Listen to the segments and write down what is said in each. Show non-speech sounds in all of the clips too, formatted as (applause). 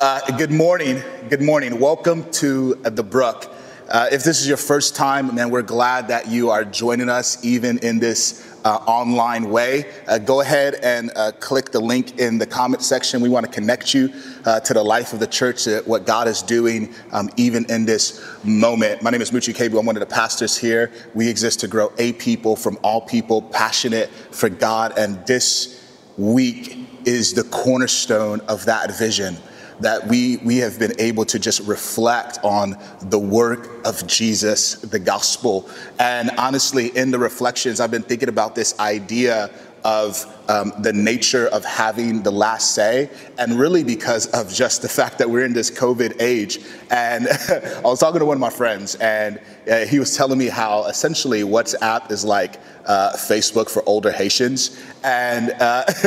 Uh, good morning. Good morning. Welcome to uh, the Brook. Uh, if this is your first time, man, we're glad that you are joining us even in this uh, online way. Uh, go ahead and uh, click the link in the comment section. We want to connect you to the life of the church, what God is doing um, even in this moment. My name is Muche Ukegbu. I'm one of the pastors here. We exist to grow a people from all people, passionate for God. And this week is the cornerstone of that vision that we, we have been able to just reflect on the work of Jesus, the gospel. And honestly, in the reflections, I've been thinking about this idea of um, the nature of having the last say, and really because of just the fact that we're in this COVID age. And (laughs) I was talking to one of my friends, and uh, he was telling me how essentially WhatsApp is like uh, Facebook for older Haitians. And uh, (laughs)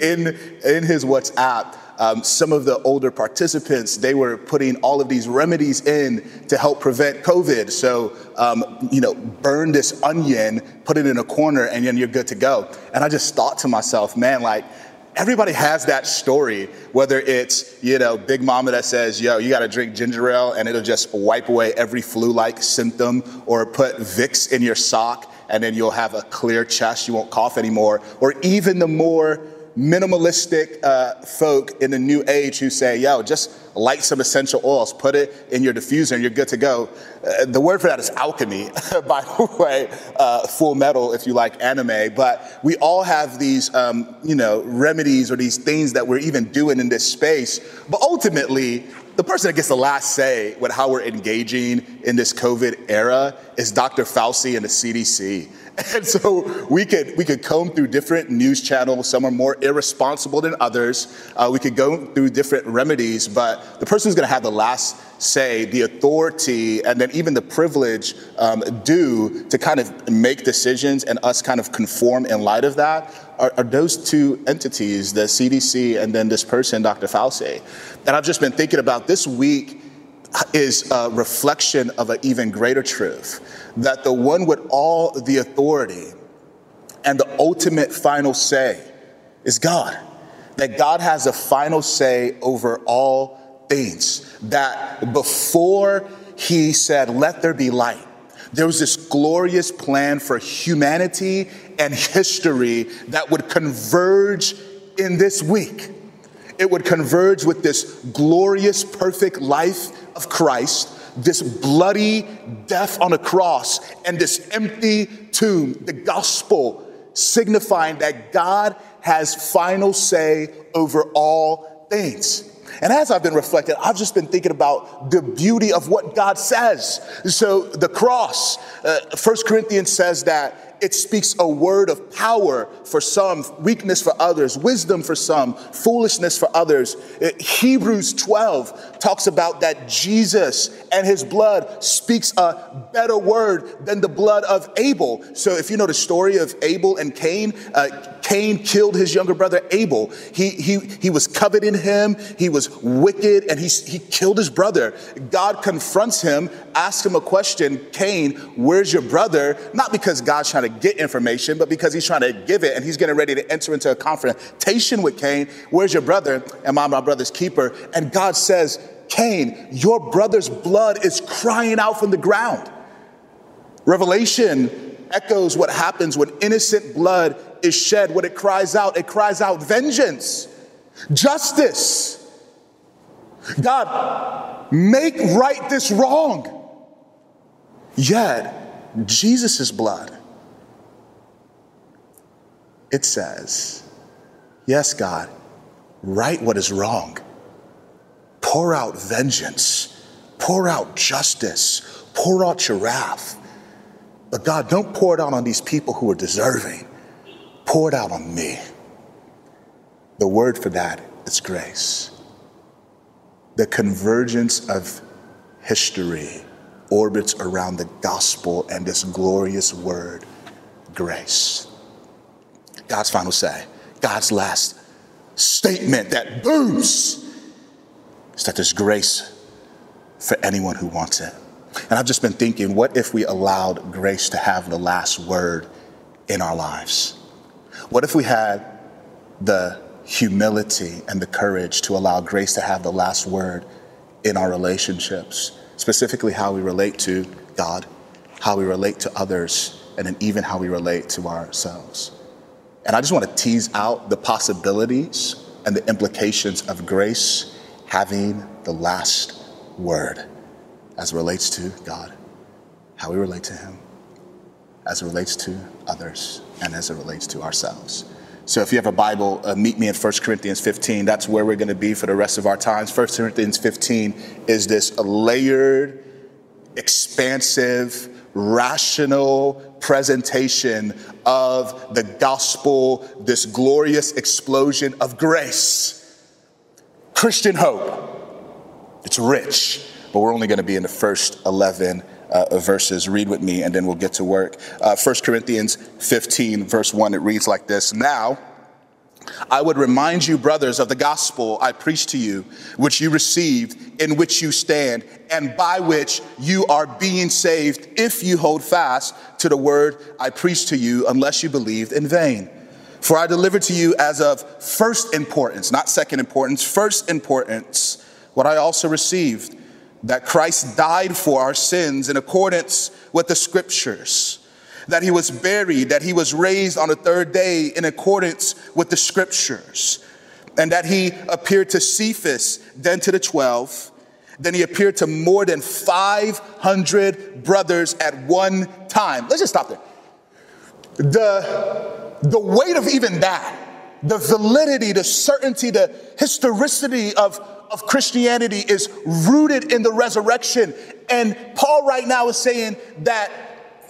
in in his WhatsApp, um, some of the older participants, they were putting all of these remedies in to help prevent COVID. So, um, you know, burn this onion, put it in a corner, and then you're good to go. And I just thought to myself, man, like, everybody has that story, whether it's, you know, Big Mama that says, yo, you got to drink ginger ale and it'll just wipe away every flu like symptom, or put Vicks in your sock and then you'll have a clear chest, you won't cough anymore, or even the more minimalistic uh, folk in the new age who say, yo, just light some essential oils, put it in your diffuser, and you're good to go. Uh, the word for that is alchemy, (laughs) by the way, uh, full metal if you like anime. But we all have these, um, you know, remedies or these things that we're even doing in this space. But ultimately, the person that gets the last say with how we're engaging in this COVID era is Dr. Fauci and the CDC. (laughs) And so we could we could comb through different news channels. Some are more irresponsible than others. Uh, we could go through different remedies, but the person who's going to have the last say, the authority, and then even the privilege um, due to kind of make decisions and us kind of conform in light of that are, are those two entities, the CDC and then this person, Dr. Fauci. And I've just been thinking about this week is a reflection of an even greater truth that the one with all the authority and the ultimate final say is God. That God has a final say over all things. That before he said, Let there be light, there was this glorious plan for humanity and history that would converge in this week. It would converge with this glorious, perfect life of Christ this bloody death on a cross and this empty tomb, the gospel signifying that God has final say over all things. And as I've been reflecting, I've just been thinking about the beauty of what God says. So the cross, uh, First Corinthians says that it speaks a word of power for some, weakness for others, wisdom for some, foolishness for others. Uh, Hebrews 12 talks about that Jesus and his blood speaks a better word than the blood of Abel. So if you know the story of Abel and Cain, uh, Cain killed his younger brother Abel. He, he, he was coveting him, he was wicked, and he, he killed his brother. God confronts him, asks him a question Cain, where's your brother? Not because God's trying to get information, but because he's trying to give it and he's getting ready to enter into a confrontation with Cain. Where's your brother? Am I my brother's keeper? And God says, Cain, your brother's blood is crying out from the ground. Revelation echoes what happens when innocent blood is shed. When it cries out, it cries out vengeance, justice. God, make right this wrong. Yet, Jesus' blood, it says, Yes, God, right what is wrong. Pour out vengeance, pour out justice, pour out your wrath. But God, don't pour it out on these people who are deserving. Pour it out on me. The word for that is grace. The convergence of history orbits around the gospel and this glorious word, grace. God's final say, God's last statement that booms is that there's grace for anyone who wants it. And I've just been thinking, what if we allowed grace to have the last word in our lives? What if we had the humility and the courage to allow grace to have the last word in our relationships, specifically how we relate to God, how we relate to others, and then even how we relate to ourselves. And I just want to tease out the possibilities and the implications of grace having the last word as it relates to God, how we relate to Him, as it relates to others, and as it relates to ourselves. So if you have a Bible, uh, meet me in 1 Corinthians 15. That's where we're going to be for the rest of our times. 1 Corinthians 15 is this layered, expansive, rational presentation of the gospel, this glorious explosion of grace. Christian hope. It's rich, but we're only going to be in the first 11 uh, verses. Read with me, and then we'll get to work. Uh, 1 Corinthians 15, verse 1, it reads like this Now, I would remind you, brothers, of the gospel I preached to you, which you received, in which you stand, and by which you are being saved, if you hold fast to the word I preached to you, unless you believed in vain. For I delivered to you as of first importance, not second importance, first importance, what I also received that Christ died for our sins in accordance with the scriptures, that he was buried, that he was raised on the third day in accordance with the scriptures, and that he appeared to Cephas, then to the 12. Then he appeared to more than 500 brothers at one time. Let's just stop there. The, the weight of even that, the validity, the certainty, the historicity of, of Christianity is rooted in the resurrection. And Paul right now is saying that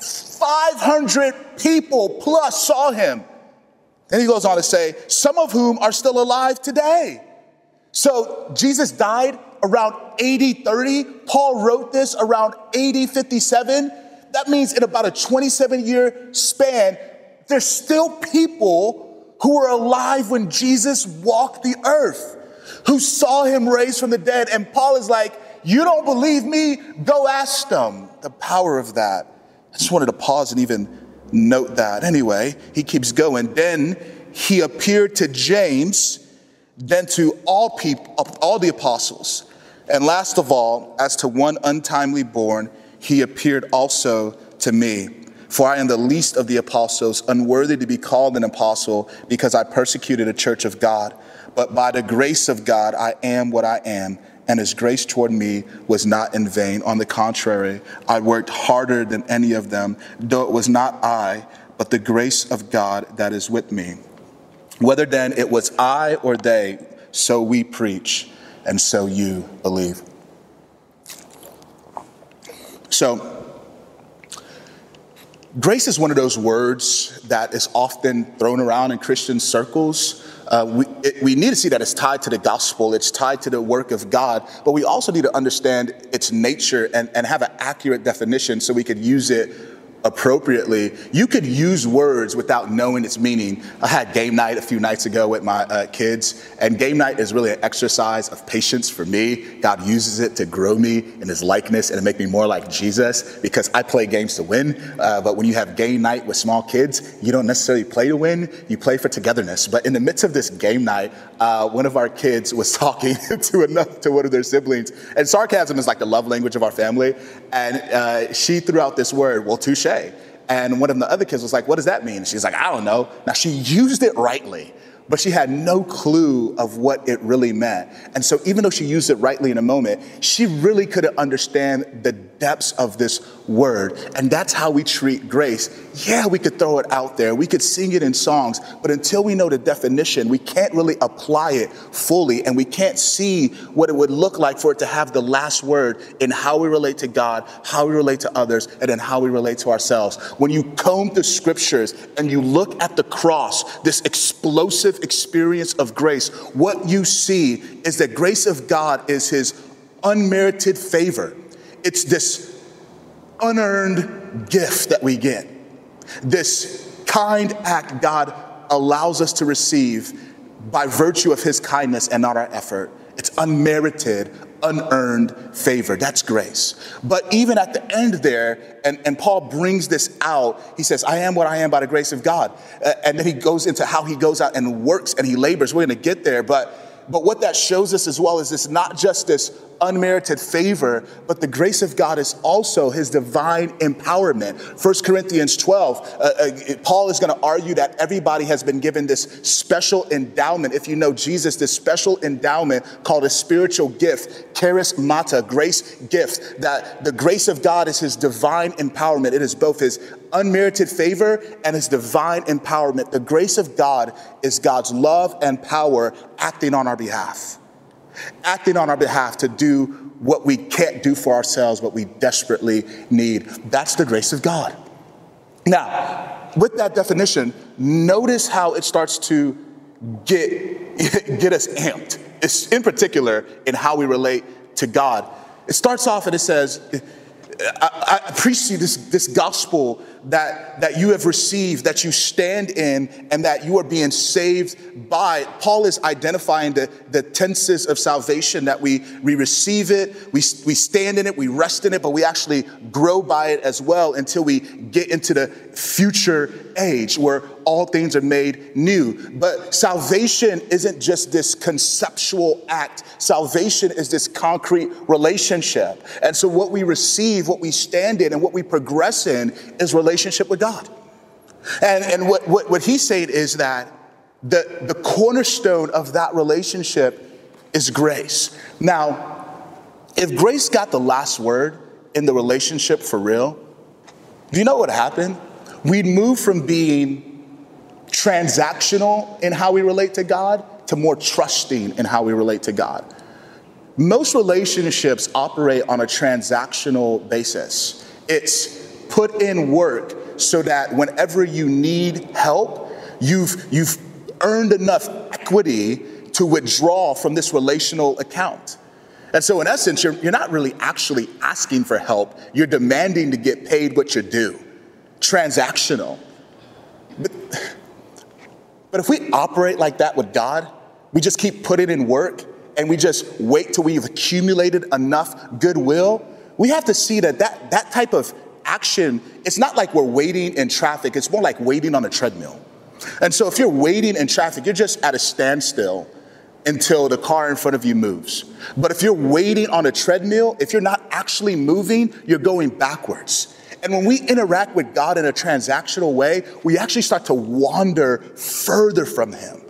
500 people plus saw him. And he goes on to say, some of whom are still alive today. So Jesus died around AD 30. Paul wrote this around AD 57. That means in about a 27 year span, there's still people who were alive when Jesus walked the earth who saw him raised from the dead. And Paul is like, You don't believe me? Go ask them. The power of that. I just wanted to pause and even note that. Anyway, he keeps going. Then he appeared to James, then to all people, all the apostles. And last of all, as to one untimely born, he appeared also to me. For I am the least of the apostles, unworthy to be called an apostle, because I persecuted a church of God. But by the grace of God, I am what I am, and his grace toward me was not in vain. On the contrary, I worked harder than any of them, though it was not I, but the grace of God that is with me. Whether then it was I or they, so we preach, and so you believe. So, grace is one of those words that is often thrown around in Christian circles. Uh, we, it, we need to see that it's tied to the gospel, it's tied to the work of God, but we also need to understand its nature and, and have an accurate definition so we could use it appropriately. You could use words without knowing its meaning. I had game night a few nights ago with my uh, kids, and game night is really an exercise of patience for me. God uses it to grow me in his likeness and to make me more like Jesus because I play games to win. Uh, but when you have game night with small kids, you don't necessarily play to win, you play for togetherness. But in the midst of this game night, uh, one of our kids was (laughs) talking to, another, to one of their siblings, and sarcasm is like the love language of our family. And uh, she threw out this word, well, touche. And one of the other kids was like, What does that mean? She's like, I don't know. Now she used it rightly but she had no clue of what it really meant. And so, even though she used it rightly in a moment, she really couldn't understand the depths of this word. And that's how we treat grace. Yeah, we could throw it out there, we could sing it in songs, but until we know the definition, we can't really apply it fully, and we can't see what it would look like for it to have the last word in how we relate to God, how we relate to others, and then how we relate to ourselves. When you comb the scriptures and you look at the cross, this explosive experience of grace, what you see is that grace of God is his unmerited favor. It's this unearned gift that we get, this kind act God allows us to receive by virtue of his kindness and not our effort. It's unmerited, unearned favor. That's grace. But even at the end there, and, and Paul brings this out, he says, I am what I am by the grace of God. Uh, and then he goes into how he goes out and works and he labors. We're going to get there. But but what that shows us as well is it's not just this unmerited favor, but the grace of God is also his divine empowerment. 1 Corinthians 12, uh, uh, Paul is going to argue that everybody has been given this special endowment. If you know Jesus, this special endowment called a spiritual gift, charismata, grace gift, that the grace of God is his divine empowerment. It is both his unmerited favor and his divine empowerment. The grace of God is God's love and power acting on our behalf acting on our behalf to do what we can't do for ourselves, what we desperately need. That's the grace of God. Now, with that definition, notice how it starts to get, (laughs) get us amped. It's in particular in how we relate to God. It starts off and it says, I, I preach to you this, this gospel that, that you have received, that you stand in, and that you are being saved by. Paul is identifying the, the tenses of salvation that we, we receive it, we, we stand in it, we rest in it, but we actually grow by it as well until we get into the future age where all things are made new. But salvation isn't just this conceptual act, salvation is this concrete relationship. And so, what we receive, what we stand in, and what we progress in is relationship with God. And, and what, what, what he's saying is that the, the cornerstone of that relationship is grace. Now, if grace got the last word in the relationship for real, do you know what happened? We'd move from being transactional in how we relate to God to more trusting in how we relate to God. Most relationships operate on a transactional basis. It's put in work so that whenever you need help, you've, you've earned enough equity to withdraw from this relational account. And so, in essence, you're, you're not really actually asking for help, you're demanding to get paid what you do. Transactional. But, but if we operate like that with God, we just keep putting in work and we just wait till we've accumulated enough goodwill, we have to see that that, that type of action, it's not like we're waiting in traffic, it's more like waiting on a treadmill. And so if you're waiting in traffic, you're just at a standstill until the car in front of you moves. But if you're waiting on a treadmill, if you're not actually moving, you're going backwards. And when we interact with God in a transactional way, we actually start to wander further from Him.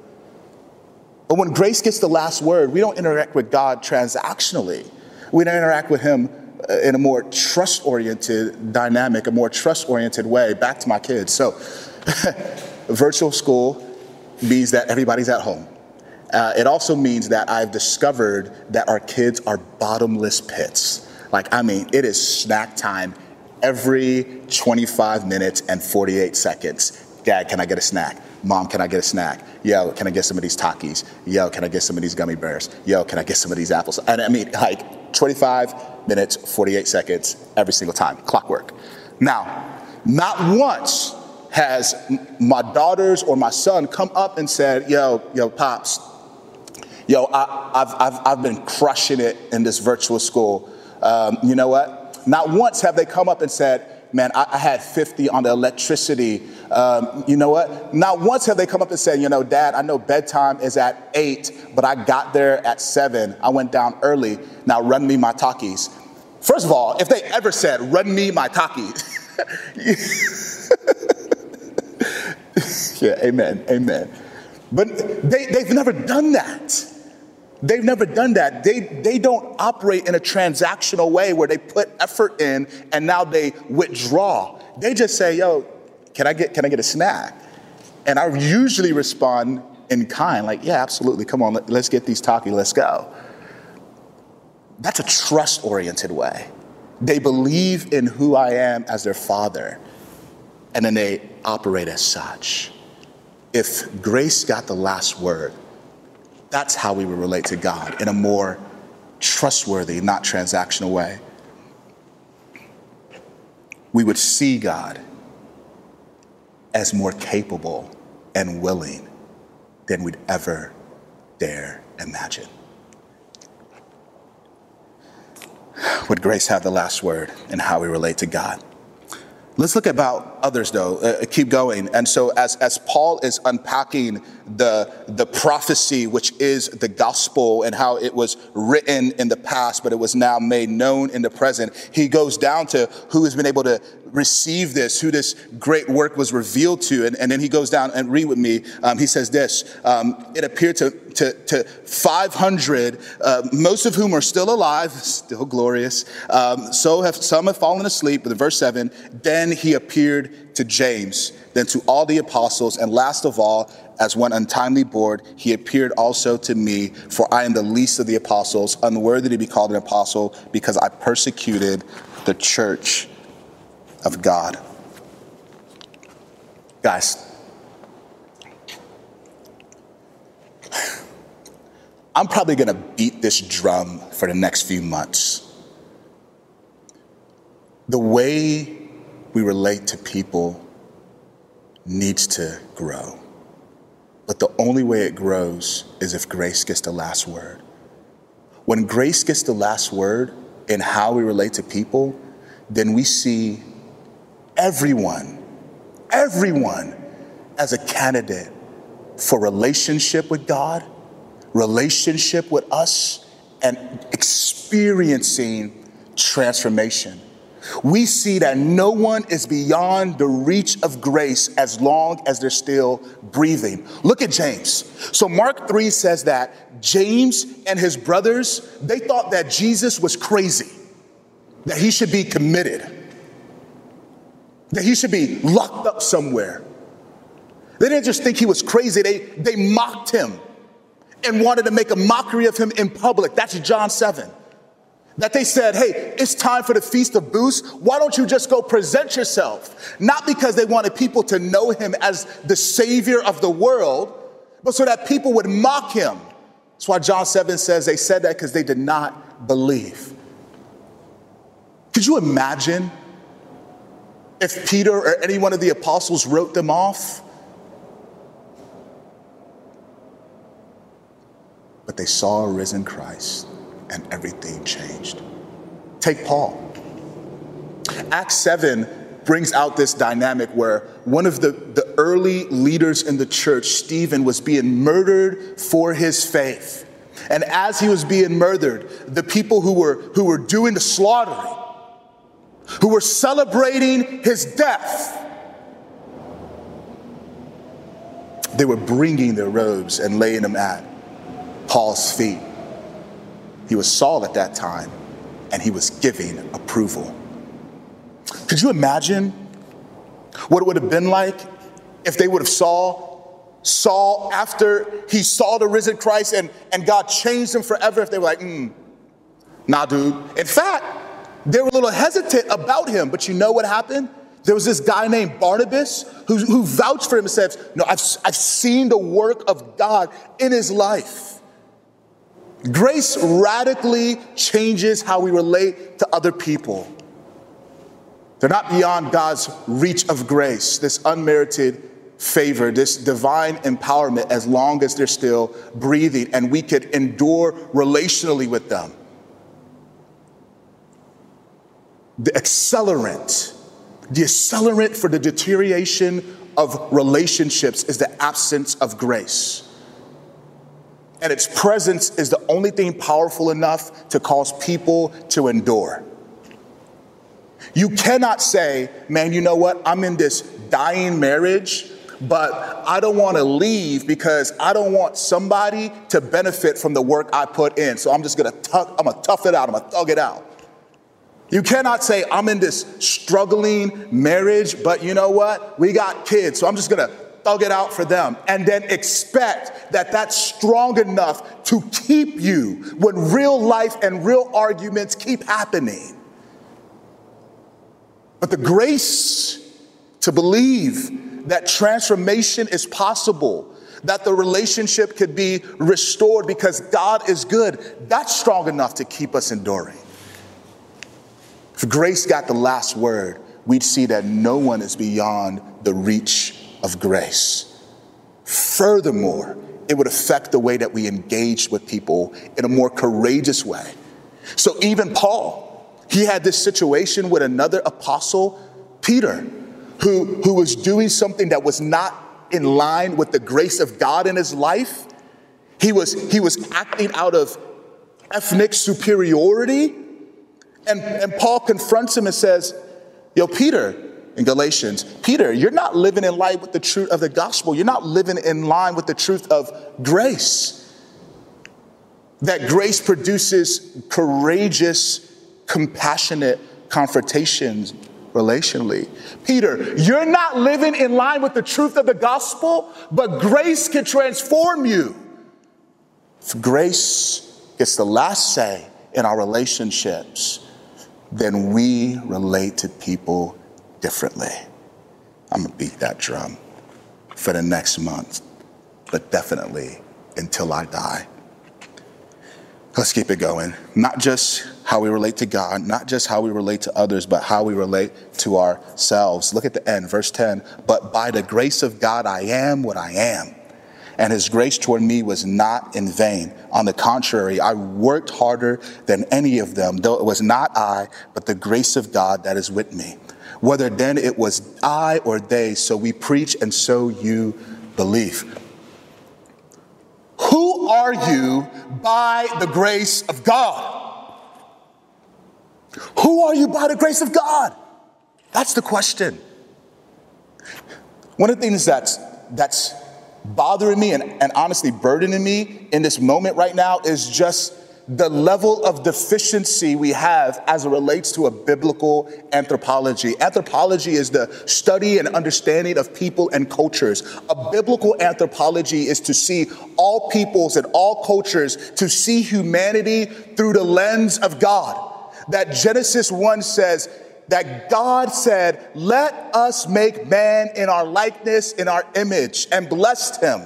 But when grace gets the last word, we don't interact with God transactionally. We don't interact with Him uh, in a more trust oriented dynamic, a more trust oriented way. Back to my kids. So, (laughs) virtual school means that everybody's at home. Uh, it also means that I've discovered that our kids are bottomless pits. Like, I mean, it is snack time every 25 minutes and 48 seconds. Dad, can I get a snack? Mom, can I get a snack? Yo, can I get some of these Takis? Yo, can I get some of these gummy bears? Yo, can I get some of these apples? And I mean, like 25 minutes, 48 seconds every single time, clockwork. Now, not once has my daughters or my son come up and said, Yo, yo, Pops, yo, I, have I've, I've been crushing it in this virtual school. Um, you know what? Not once have they come up and said, Man, I, I had 50 on the electricity. Um, you know what? Not once have they come up and said, You know, Dad, I know bedtime is at 8, but I got there at 7. I went down early. Now run me my Takis. First of all, if they ever said, Run me my Takis. (laughs) yeah, amen, amen. But they, they've never done that. They've never done that. They, they don't operate in a transactional way where they put effort in and now they withdraw. They just say, yo, can I get, can I get a snack? And I usually respond in kind, like, yeah, absolutely, come on, let, us get these Takis, let's go. That's a trust oriented way. They believe in who I am as their father, and then they operate as such. If grace got the last word, that's how we would relate to God in a more trustworthy, not transactional way. We would see God as more capable and willing than we'd ever dare imagine. Would grace have the last word in how we relate to God? Let's look about others though. Uh, keep going. And so as, as Paul is unpacking the, the prophecy, which is the gospel and how it was written in the past, but it was now made known in the present, he goes down to who has been able to receive this, who this great work was revealed to. And, and then he goes down and read with me. Um, he says this, um, it appeared to, to, to 500, uh, most of whom are still alive, still glorious. Um, so have some have fallen asleep, but in verse seven, then he appeared to James, then to all the apostles, and last of all, as one untimely born, he appeared also to me, for I am the least of the apostles, unworthy to be called an apostle, because I persecuted the church of God. Guys, I'm probably gonna beat this drum for the next few months. The way we relate to people needs to grow. But the only way it grows is if grace gets the last word. When grace gets the last word in how we relate to people, then we see everyone, everyone as a candidate for relationship with God, relationship with us, and experiencing transformation. We see that no one is beyond the reach of grace as long as they're still breathing. Look at James. So Mark 3 says that James and his brothers, they thought that Jesus was crazy, that he should be committed that he should be locked up somewhere. They didn't just think he was crazy, they, they mocked him and wanted to make a mockery of him in public. That's John 7. That they said, hey, it's time for the Feast of Booths. Why don't you just go present yourself? Not because they wanted people to know him as the Savior of the world, but so that people would mock him. That's why John 7 says they said that because they did not believe. Could you imagine if Peter or any one of the apostles wrote them off. But they saw a risen Christ and everything changed. Take Paul. Acts 7 brings out this dynamic where one of the, the early leaders in the church, Stephen, was being murdered for his faith. And as he was being murdered, the people who were, who were doing the slaughtering, who were celebrating his death. They were bringing their robes and laying them at Paul's feet. He was Saul at that time, and he was giving approval. Could you imagine what it would have been like if they would have saw Saul after he saw the risen Christ and, and God changed him forever if they were like, mm, nah, dude. In fact, they were a little hesitant about him, but you know what happened? There was this guy named Barnabas who, who vouched for him and said, No, I've, I've seen the work of God in his life. Grace radically changes how we relate to other people. They're not beyond God's reach of grace, this unmerited favor, this divine empowerment, as long as they're still breathing and we could endure relationally with them. The accelerant, the accelerant for the deterioration of relationships is the absence of grace. And its presence is the only thing powerful enough to cause people to endure. You cannot say, man, you know what? I'm in this dying marriage, but I don't want to leave because I don't want somebody to benefit from the work I put in. So I'm just going to tuck, I'm going to tough it out. I'm going to thug it out. You cannot say, I'm in this struggling marriage, but you know what? We got kids, so I'm just gonna thug it out for them. And then expect that that's strong enough to keep you when real life and real arguments keep happening. But the grace to believe that transformation is possible, that the relationship could be restored because God is good, that's strong enough to keep us enduring. If grace got the last word, we'd see that no one is beyond the reach of grace. Furthermore, it would affect the way that we engage with people in a more courageous way. So even Paul, he had this situation with another apostle, Peter, who, who was doing something that was not in line with the grace of God in his life. He was, he was acting out of ethnic superiority. And, and Paul confronts him and says, Yo, Peter, in Galatians, Peter, you're not living in line with the truth of the gospel. You're not living in line with the truth of grace. That grace produces courageous, compassionate confrontations relationally. Peter, you're not living in line with the truth of the gospel, but grace can transform you. If grace gets the last say in our relationships, then we relate to people differently. I'm gonna beat that drum for the next month, but definitely until I die. Let's keep it going. Not just how we relate to God, not just how we relate to others, but how we relate to ourselves. Look at the end, verse 10. But by the grace of God, I am what I am. And his grace toward me was not in vain. On the contrary, I worked harder than any of them, though it was not I, but the grace of God that is with me. Whether then it was I or they, so we preach and so you believe. Who are you by the grace of God? Who are you by the grace of God? That's the question. One of the things that's, that's bothering me and, and honestly burdening me in this moment right now is just the level of deficiency we have as it relates to a biblical anthropology. Anthropology is the study and understanding of people and cultures. A biblical anthropology is to see all peoples and all cultures, to see humanity through the lens of God. That Genesis 1 says, that God said, Let us make man in our likeness, in our image, and blessed him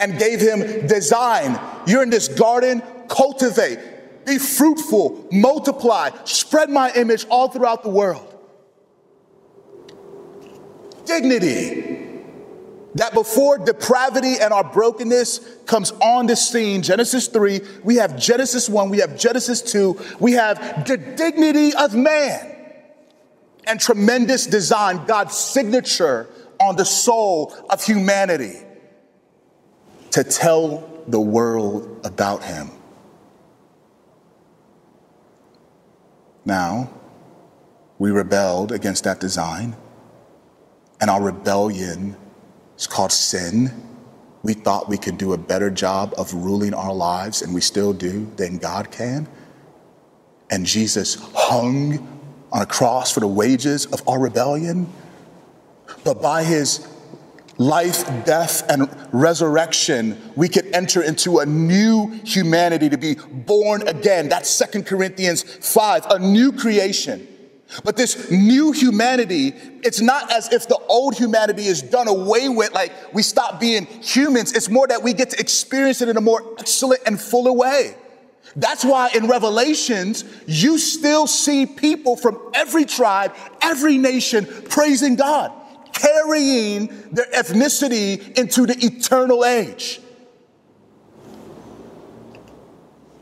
and gave him design. You're in this garden, cultivate, be fruitful, multiply, spread my image all throughout the world. Dignity. That before depravity and our brokenness comes on the scene, Genesis 3, we have Genesis 1, we have Genesis 2, we have the dignity of man and tremendous design, God's signature on the soul of humanity to tell the world about him. Now, we rebelled against that design, and our rebellion is called sin. We thought we could do a better job of ruling our lives, and we still do, than God can. And Jesus hung on a cross for the wages of our rebellion. But by his life, death, and resurrection, we could enter into a new humanity to be born again. That's Second Corinthians 5, a new creation. But this new humanity, it's not as if the old humanity is done away with, like we stop being humans. It's more that we get to experience it in a more excellent and fuller way. That's why in Revelations, you still see people from every tribe, every nation praising God carrying their ethnicity into the eternal age.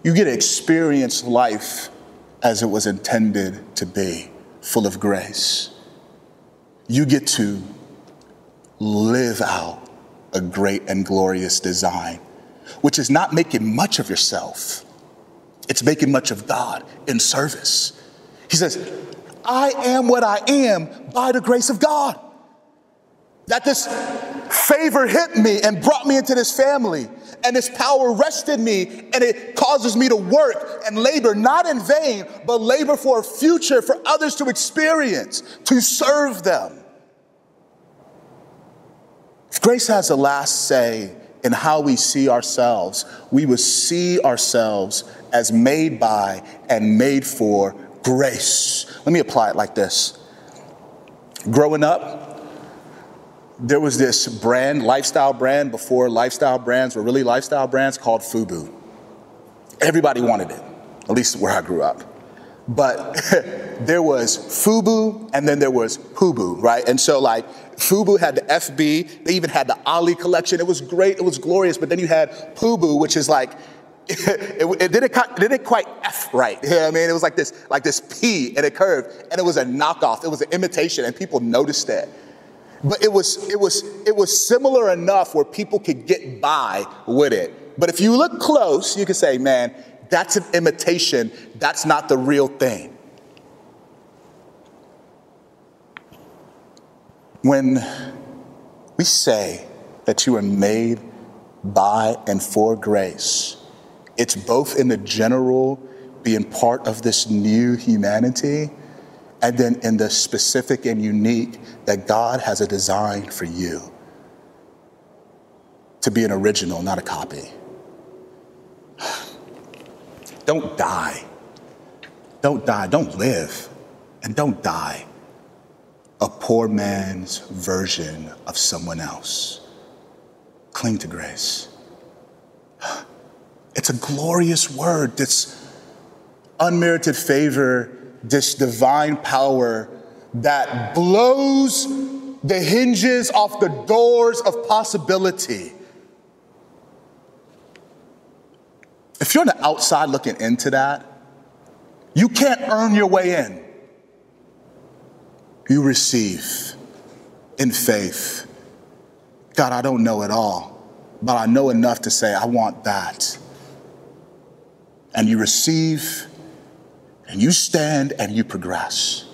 You get to experience life as it was intended to be, full of grace. You get to live out a great and glorious design, which is not making much of yourself, it's making much of God in service. He says, I am what I am by the grace of God that this favor hit me and brought me into this family and this power rested me and it causes me to work and labor not in vain but labor for a future for others to experience to serve them if grace has the last say in how we see ourselves we will see ourselves as made by and made for grace let me apply it like this growing up there was this brand, lifestyle brand, before lifestyle brands were really lifestyle brands called FUBU. Everybody wanted it, at least where I grew up. But (laughs) there was FUBU and then there was PUBU, right? And so, like, FUBU had the FB, they even had the Ali collection. It was great, it was glorious. But then you had PUBU, which is like it, (laughs) it, it, didn't, it didn't quite F right. You know what I mean? It was like this, like this P and it curved, and it was a knockoff. It was an imitation, and people noticed that. But it was, it was, it was similar enough where people could get by with it. But if you look close, you can say, man, that's an imitation. That's not the real thing. When we say that you are made by and for grace, it's both in the general being part of this new humanity and then in the specific and unique that God has a design for you to be an original, not a copy. Don't die. Don't die. Don't live. And don't die a poor man's version of someone else. Cling to grace. (sighs) It's a glorious word, this unmerited favor, this divine power that blows the hinges off the doors of possibility. If you're on the outside looking into that, you can't earn your way in. You receive in faith. God, I don't know it all, but I know enough to say, I want that and you receive and you stand and you progress.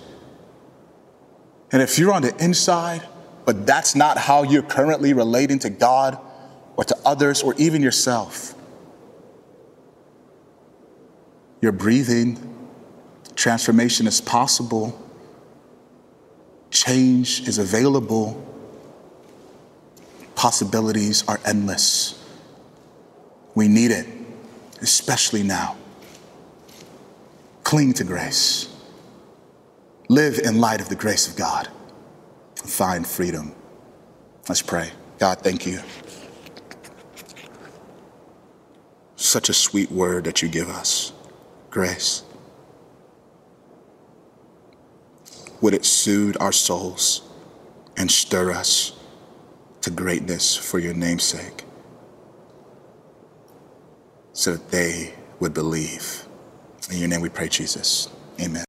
And if you're on the inside, but that's not how you're currently relating to God or to others or even yourself, you're breathing, transformation is possible, change is available, possibilities are endless. We need it especially now. Cling to grace. Live in light of the grace of God. Find freedom. Let's pray. God, thank you. Such a sweet word that you give us grace. Would it soothe our souls and stir us to greatness for your name's sake? so that they would believe. In your name we pray, Jesus. Amen.